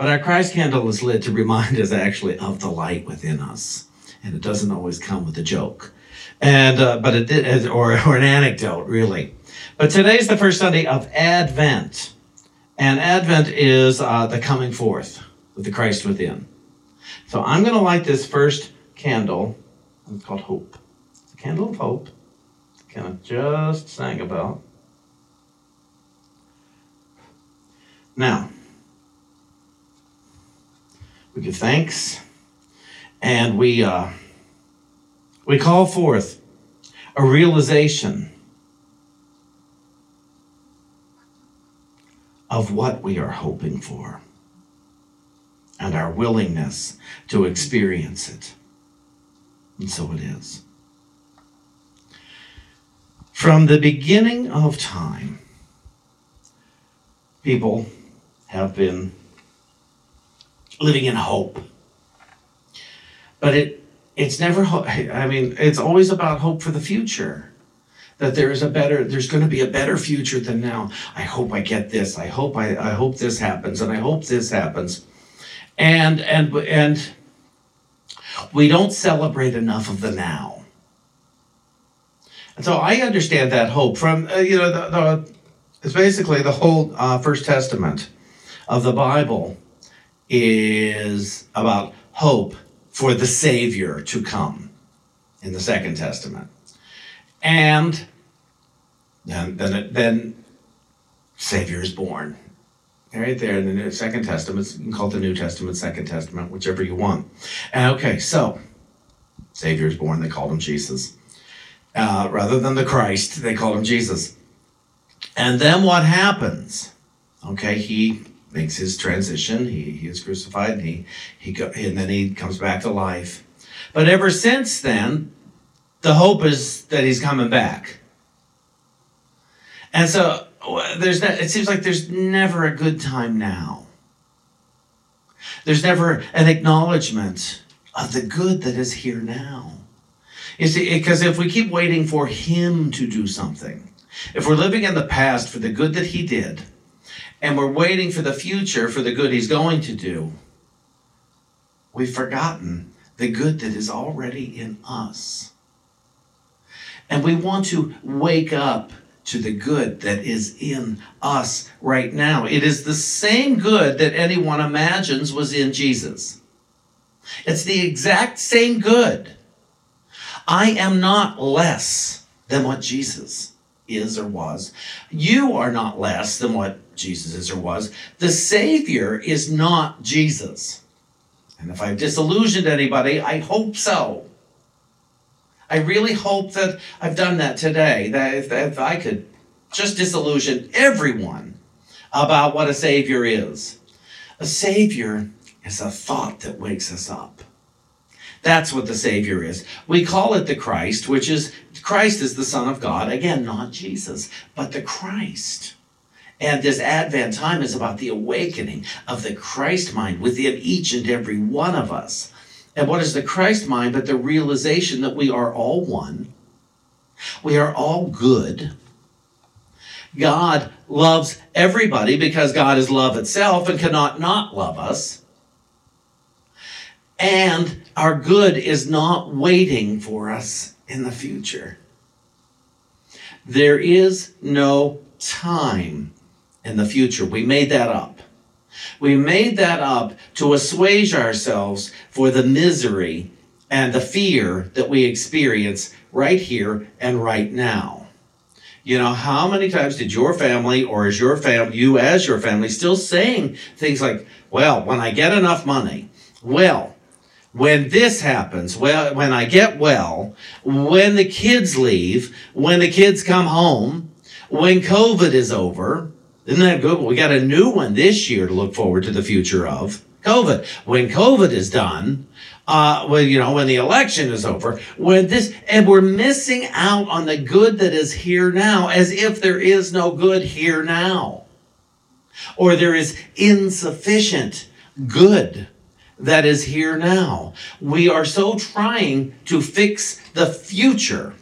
But our Christ candle is lit to remind us actually of the light within us. And it doesn't always come with a joke. And, uh, but it did, or, or an anecdote, really. But today's the first Sunday of Advent. And Advent is uh, the coming forth with the Christ within. So I'm going to light this first candle. It's called Hope. It's a candle of hope. Kind of just sang about. Now, we give thanks and we uh, we call forth a realization of what we are hoping for and our willingness to experience it. And so it is. From the beginning of time, people have been living in hope. But it it's never I mean, it's always about hope for the future. That there is a better there's going to be a better future than now. I hope I get this. I hope I, I hope this happens and I hope this happens. And and and we don't celebrate enough of the now. And so I understand that hope from uh, you know the, the it's basically the whole uh, First Testament of the Bible is about hope for the Savior to come in the Second Testament. And then, then, then Savior is born. Right there in the New, Second Testament, you call it the New Testament, Second Testament, whichever you want. And okay, so Savior is born, they called him Jesus. Uh, rather than the Christ, they called him Jesus. And then what happens? Okay, he makes his transition. He, he is crucified and he, he go, and then he comes back to life. But ever since then, the hope is that he's coming back. And so uh, there's that, it seems like there's never a good time now. There's never an acknowledgement of the good that is here now. You see, because if we keep waiting for him to do something, if we're living in the past for the good that he did, and we're waiting for the future for the good he's going to do, we've forgotten the good that is already in us. And we want to wake up to the good that is in us right now. It is the same good that anyone imagines was in Jesus. It's the exact same good. I am not less than what Jesus is or was. You are not less than what Jesus is or was. The Savior is not Jesus. And if I've disillusioned anybody, I hope so. I really hope that I've done that today, that if, if I could just disillusion everyone about what a Savior is. A Savior is a thought that wakes us up. That's what the Savior is. We call it the Christ, which is Christ is the Son of God. Again, not Jesus, but the Christ. And this Advent time is about the awakening of the Christ mind within each and every one of us. And what is the Christ mind but the realization that we are all one? We are all good. God loves everybody because God is love itself and cannot not love us. And our good is not waiting for us in the future. There is no time in the future. We made that up. We made that up to assuage ourselves for the misery and the fear that we experience right here and right now. You know, how many times did your family or is your family, you as your family, still saying things like, well, when I get enough money, well, when this happens, well, when I get well, when the kids leave, when the kids come home, when COVID is over, isn't that good? We got a new one this year to look forward to the future of COVID. When COVID is done, uh, when you know when the election is over, when this, and we're missing out on the good that is here now, as if there is no good here now, or there is insufficient good that is here now. We are so trying to fix the future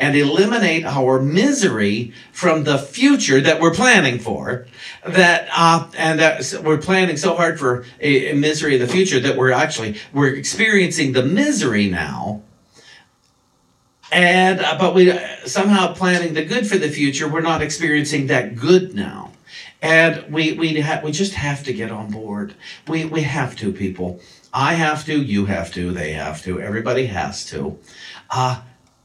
and eliminate our misery from the future that we're planning for. That uh, and that we're planning so hard for a, a misery in the future that we're actually we're experiencing the misery now. And uh, but we somehow planning the good for the future. We're not experiencing that good now, and we we ha- we just have to get on board. We we have to, people. I have to. You have to. They have to. Everybody has to. Uh,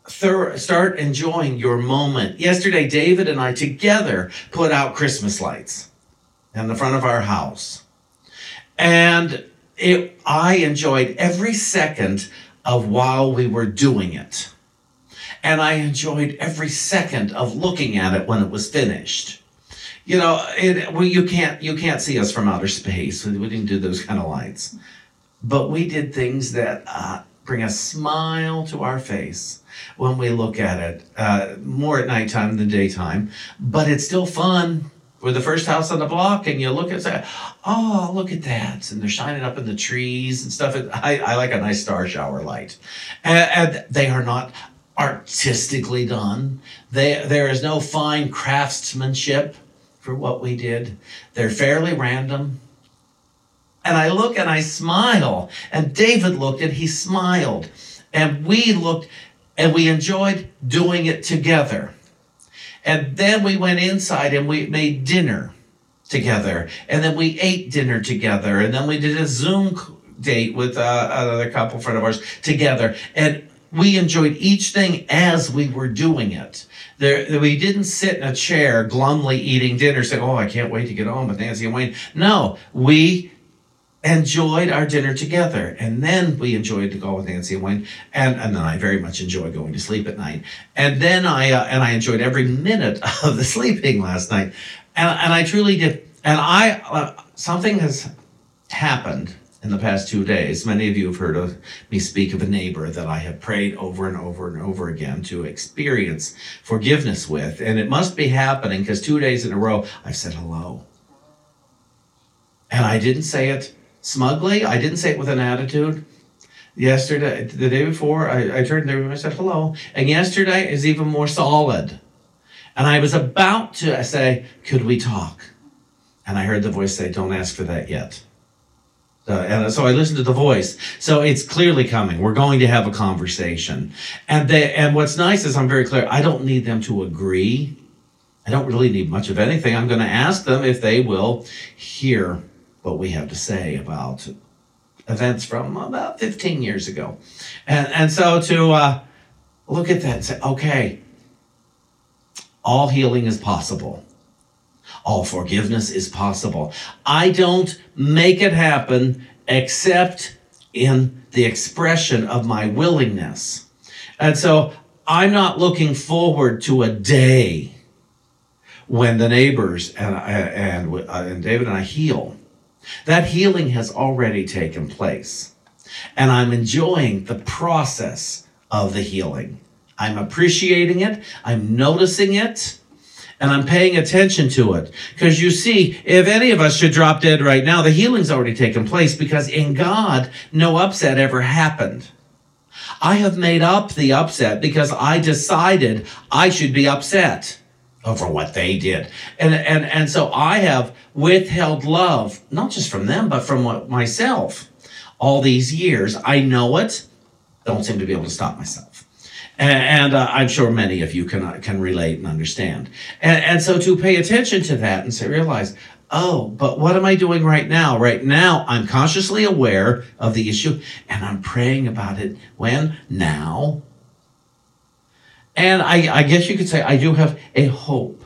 thir- start enjoying your moment. Yesterday, David and I together put out Christmas lights in the front of our house. And it, I enjoyed every second of while we were doing it. And I enjoyed every second of looking at it when it was finished. You know, it, well, you can't you can't see us from outer space. We didn't do those kind of lights, but we did things that uh, bring a smile to our face when we look at it, uh, more at nighttime than daytime, but it's still fun. We're the first house on the block, and you look at say, oh, look at that, and they're shining up in the trees and stuff. I, I like a nice star shower light, and, and they are not artistically done. They, there is no fine craftsmanship for what we did. They're fairly random. And I look and I smile. And David looked and he smiled. And we looked and we enjoyed doing it together. And then we went inside and we made dinner together. And then we ate dinner together. And then we did a Zoom date with uh, another couple friend of ours together. And we enjoyed each thing as we were doing it. There, we didn't sit in a chair glumly eating dinner saying, Oh, I can't wait to get home with Nancy and Wayne. No, we enjoyed our dinner together. And then we enjoyed to go with Nancy and Wayne. And, and then I very much enjoy going to sleep at night. And then I, uh, and I enjoyed every minute of the sleeping last night. And, and I truly did. And I, uh, something has happened in the past two days. Many of you have heard of me speak of a neighbor that I have prayed over and over and over again to experience forgiveness with. And it must be happening because two days in a row I've said hello. And I didn't say it smugly. I didn't say it with an attitude. Yesterday, the day before, I, I turned to him and I said hello. And yesterday is even more solid. And I was about to say, Could we talk? And I heard the voice say, Don't ask for that yet. Uh, and so I listened to the voice. So it's clearly coming. We're going to have a conversation. And they, and what's nice is I'm very clear. I don't need them to agree. I don't really need much of anything. I'm going to ask them if they will hear what we have to say about events from about 15 years ago. And, and so to uh, look at that and say, okay, all healing is possible. All forgiveness is possible. I don't make it happen except in the expression of my willingness. And so I'm not looking forward to a day when the neighbors and, and, uh, and David and I heal that healing has already taken place. And I'm enjoying the process of the healing. I'm appreciating it, I'm noticing it, and I'm paying attention to it. Because you see, if any of us should drop dead right now, the healing's already taken place because in God, no upset ever happened. I have made up the upset because I decided I should be upset over what they did. And, and, and so I have withheld love, not just from them, but from myself all these years. I know it, don't seem to be able to stop myself. And, and uh, I'm sure many of you can, uh, can relate and understand. And, and so to pay attention to that and say, realize, oh, but what am I doing right now? Right now, I'm consciously aware of the issue and I'm praying about it. When? Now. And I, I guess you could say I do have a hope,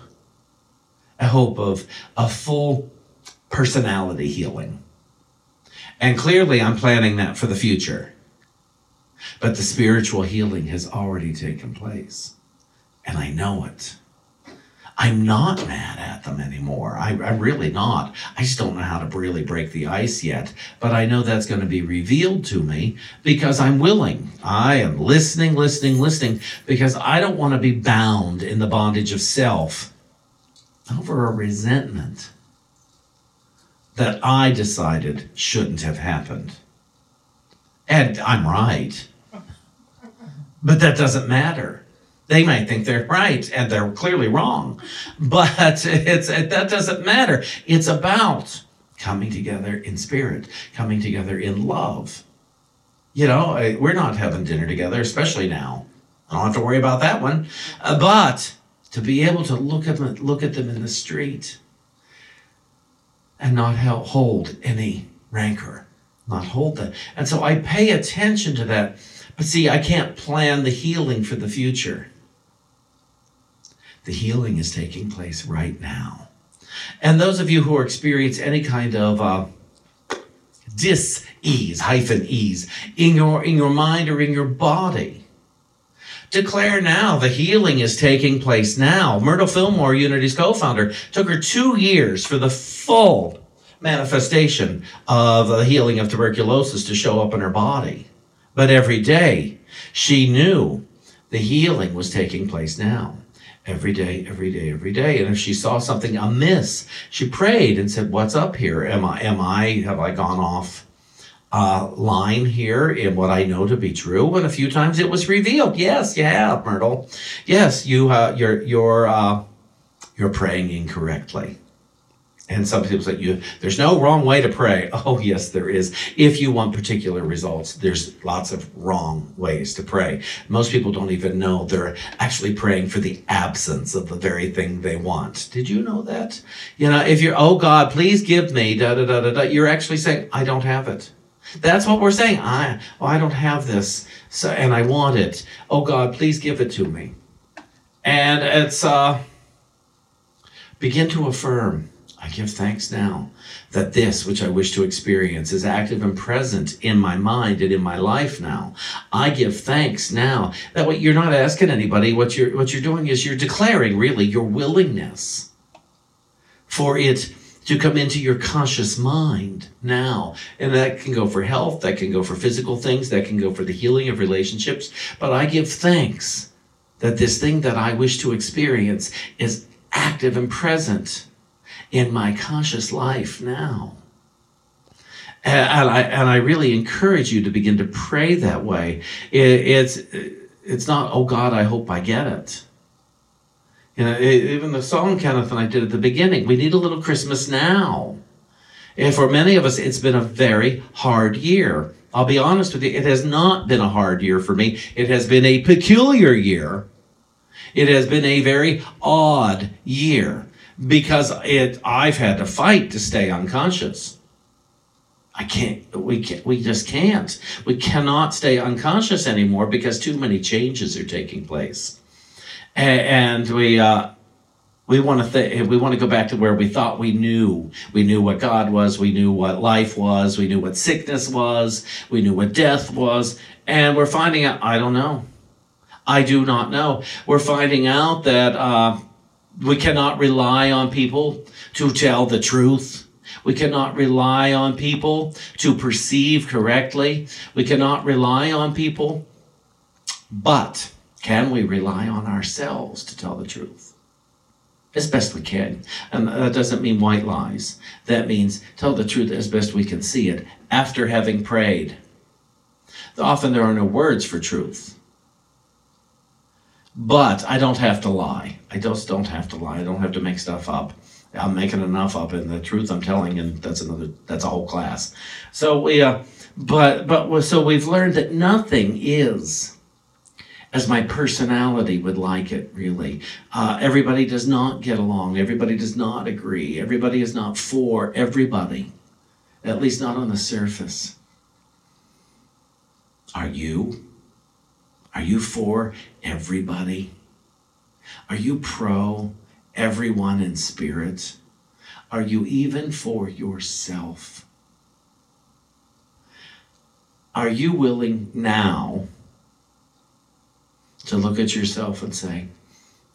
a hope of a full personality healing. And clearly, I'm planning that for the future. But the spiritual healing has already taken place. And I know it. I'm not mad at them anymore. I, am really not. I just don't know how to really break the ice yet. But I know that's going to be revealed to me because I'm willing. I am listening, listening, listening because I don't want to be bound in the bondage of self over a resentment that I decided shouldn't have happened. And I'm right. But that doesn't matter They might think they're right, and they're clearly wrong. But it's that doesn't matter. It's about coming together in spirit, coming together in love. You know, we're not having dinner together, especially now. I don't have to worry about that one. Uh, but to be able to look at them, look at them in the street and not hold any rancor, not hold that. And so I pay attention to that. But see, I can't plan the healing for the future. The healing is taking place right now. And those of you who experience any kind of uh, dis-ease, hyphen ease, in your, in your mind or in your body, declare now the healing is taking place now. Myrtle Fillmore, Unity's co-founder, took her two years for the full manifestation of the healing of tuberculosis to show up in her body. But every day she knew the healing was taking place now every day, every day, every day. And if she saw something amiss, she prayed and said, "What's up here? Am I? Am I? Have I gone off?" Uh, line here in what I know to be true, and a few times it was revealed. Yes, you have, Myrtle. Yes, you uh, you're you're uh, you're praying incorrectly. And some people say you there's no wrong way to pray. Oh yes, there is. If you want particular results, there's lots of wrong ways to pray. Most people don't even know they're actually praying for the absence of the very thing they want. Did you know that? You know, if you're oh God, please give me da da da da da, you're actually saying I don't have it. That's what we're saying. I oh, I don't have this, so and I want it. Oh God, please give it to me. And it's uh begin to affirm I give thanks now that this which I wish to experience is active and present in my mind and in my life now. I give thanks now that what you're not asking anybody, what you're what you're doing is you're declaring really your willingness for it to come into your conscious mind now. And that can go for health, that can go for physical things, that can go for the healing of relationships. But I give thanks that this thing that I wish to experience is active and present in my conscious life now. And I, and I really encourage you to begin to pray that way. It, it's, it's not, oh God, I hope I get it. You know, even the song Kenneth and I did at the beginning, we need a little Christmas now. And for many of us, it's been a very hard year. I'll be honest with you, it has not been a hard year for me. It has been a peculiar year. It has been a very odd year because it I've had to fight to stay unconscious. I can't we can't we just can't. We cannot stay unconscious anymore because too many changes are taking place. And, we uh we want to th- we want to go back to where we thought we knew. We knew what God was, we knew what life was, we knew what sickness was, we knew what death was, and we're finding out I don't know. I do not know. We're finding out that uh, we cannot rely on people to tell the truth. We cannot rely on people to perceive correctly. We cannot rely on people. But can we rely on ourselves to tell the truth? As best we can. And that doesn't mean white lies. That means tell the truth as best we can see it after having prayed. Often there are no words for truth. But I don't have to lie. I just don't have to lie. I don't have to make stuff up. I'm making enough up, and the truth I'm telling, and that's another. That's a whole class. So we, uh, but but so we've learned that nothing is as my personality would like it. Really, uh, everybody does not get along. Everybody does not agree. Everybody is not for everybody, at least not on the surface. Are you? Are you for everybody? Are you pro everyone in spirit? Are you even for yourself? Are you willing now to look at yourself and say,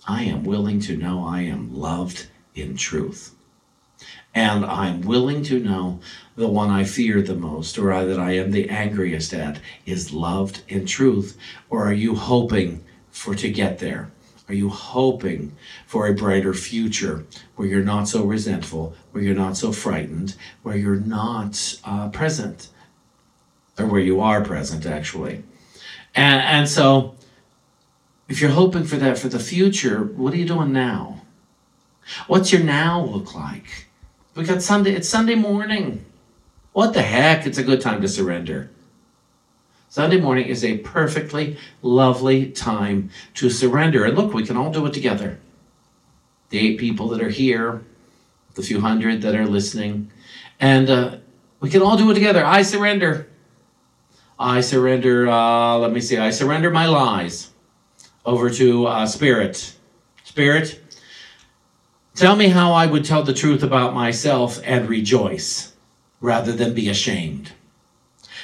I am willing to know I am loved in truth? And I'm willing to know the one I fear the most or that I am the angriest at is loved in truth? Or are you hoping for to get there? Are you hoping for a brighter future where you're not so resentful, where you're not so frightened, where you're not uh, present, or where you are present actually? And, and so if you're hoping for that for the future, what are you doing now? What's your now look like? We got Sunday, it's Sunday morning. What the heck? It's a good time to surrender. Sunday morning is a perfectly lovely time to surrender. And look, we can all do it together. The eight people that are here, the few hundred that are listening, and uh, we can all do it together. I surrender. I surrender, uh, let me see, I surrender my lies over to uh, Spirit. Spirit, tell me how I would tell the truth about myself and rejoice rather than be ashamed.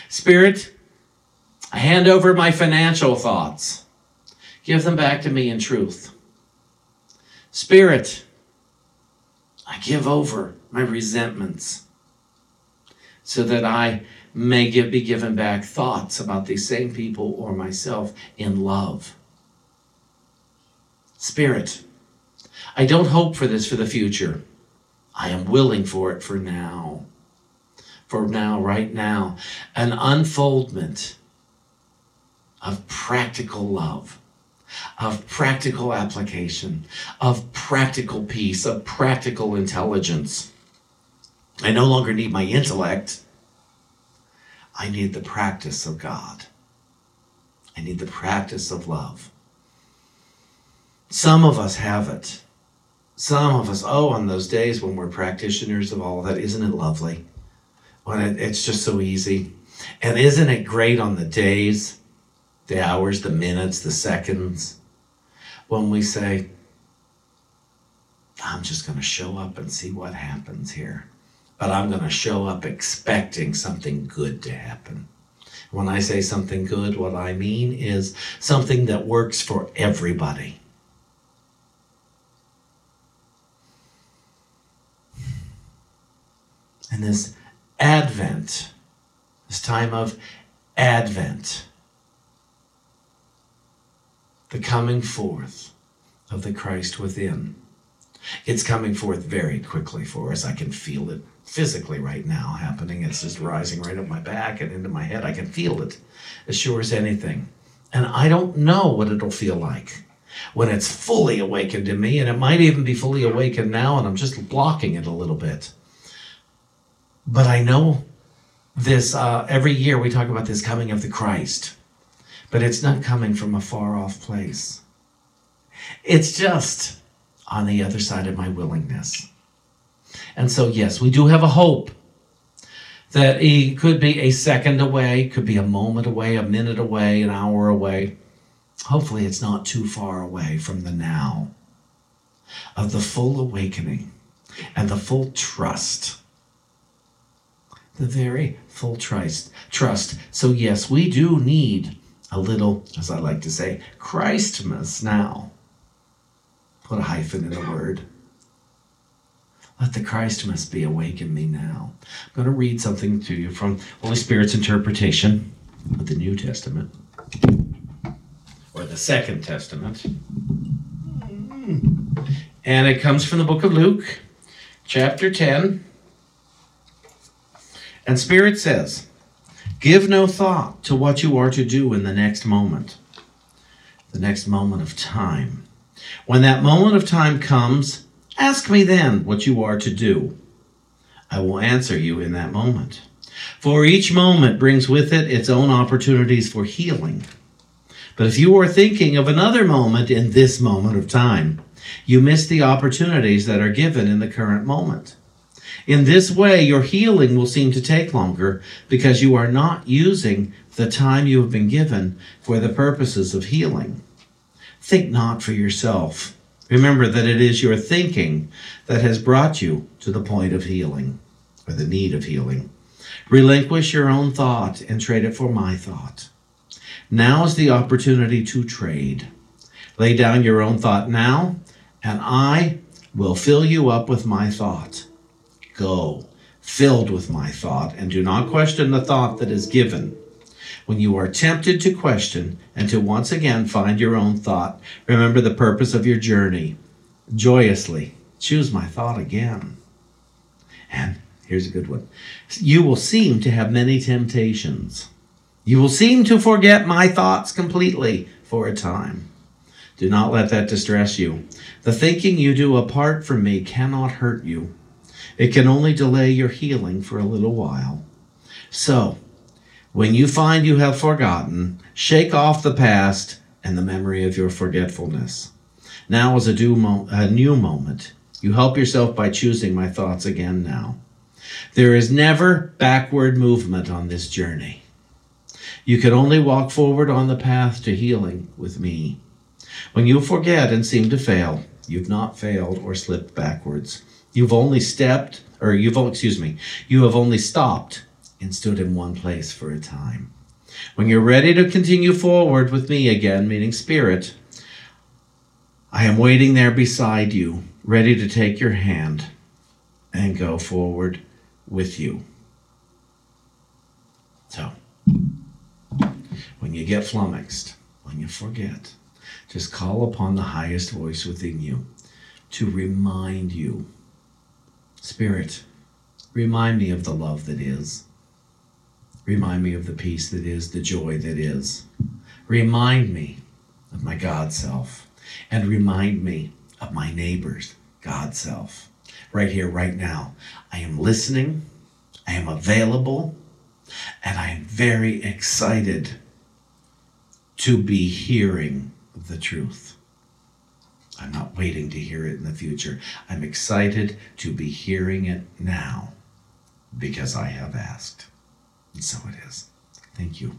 Spirit, I hand over my financial thoughts. Give them back to me in truth. Spirit, I give over my resentments so that I may give, be given back thoughts about these same people or myself in love. Spirit, I don't hope for this for the future. I am willing for it for now. For now, right now. An unfoldment of practical love, of practical application, of practical peace, of practical intelligence. I no longer need my intellect. I need the practice of God. I need the practice of love. Some of us have it. Some of us, oh, on those days when we're practitioners of all that, isn't it lovely? When it, it's just so easy. And isn't it great on the days, the hours, the minutes, the seconds, when we say, I'm just going to show up and see what happens here but I'm going to show up expecting something good to happen. When I say something good, what I mean is something that works for everybody. And this Advent, this time of Advent, the coming forth of the Christ within. It's coming forth very quickly for us. I can feel it physically right now happening. It's just rising right up my back and into my head. I can feel it as sure as anything. And I don't know what it'll feel like when it's fully awakened in me. And it might even be fully awakened now, and I'm just blocking it a little bit. But I know this, uh, every year we talk about this coming of the Christ, but it's not coming from a far off place. It's just on the other side of my willingness. And so, yes, we do have a hope that he could be a second away, could be a moment away, a minute away, an hour away. Hopefully, it's not too far away from the now of the full awakening and the full trust. The very full trust. Trust. So, yes, we do need a little, as I like to say, Christmas now. Put a hyphen in the word. Let the Christ must be awake in me now. I'm going to read something to you from Holy Spirit's interpretation of the New Testament or the Second Testament. Hmm. And it comes from the book of Luke, chapter 10. And Spirit says, Give no thought to what you are to do in the next moment, the next moment of time. When that moment of time comes, Ask me then what you are to do. I will answer you in that moment. For each moment brings with it its own opportunities for healing. But if you are thinking of another moment in this moment of time, you miss the opportunities that are given in the current moment. In this way, your healing will seem to take longer because you are not using the time you have been given for the purposes of healing. Think not for yourself Remember that it is your thinking that has brought you to the point of healing, or the need of healing. Relinquish your own thought and trade it for my thought. Now is the opportunity to trade. Lay down your own thought now, and I will fill you up with my thought. Go, filled with my thought, and do not question the thought that is given when you are tempted to question and to once again find your own thought, remember the purpose of your journey. Joyously choose my thought again. And here's a good one you will seem to have many temptations. You will seem to forget my thoughts completely for a time. Do not let that distress you. The thinking you do apart from me cannot hurt you. It can only delay your healing for a little while. So, when you find you have forgotten, shake off the past and the memory of your forgetfulness. Now is a, mo- a new moment. You help yourself by choosing my thoughts again now. There is never backward movement on this journey. You can only walk forward on the path to healing with me. When you forget and seem to fail, you've not failed or slipped backwards. You've only stepped, or you've, excuse me, you have only stopped and stood in one place for a time. When you're ready to continue forward with me again, meaning spirit, I am waiting there beside you, ready to take your hand and go forward with you. So, when you get flummoxed, when you forget, just call upon the highest voice within you to remind you Spirit, remind me of the love that is. Remind me of the peace that is, the joy that is. Remind me of my God self and remind me of my neighbor's God self. Right here, right now. I am listening, I am available, and I am very excited to be hearing the truth. I'm not waiting to hear it in the future. I'm excited to be hearing it now because I have asked. And so it is. Thank you.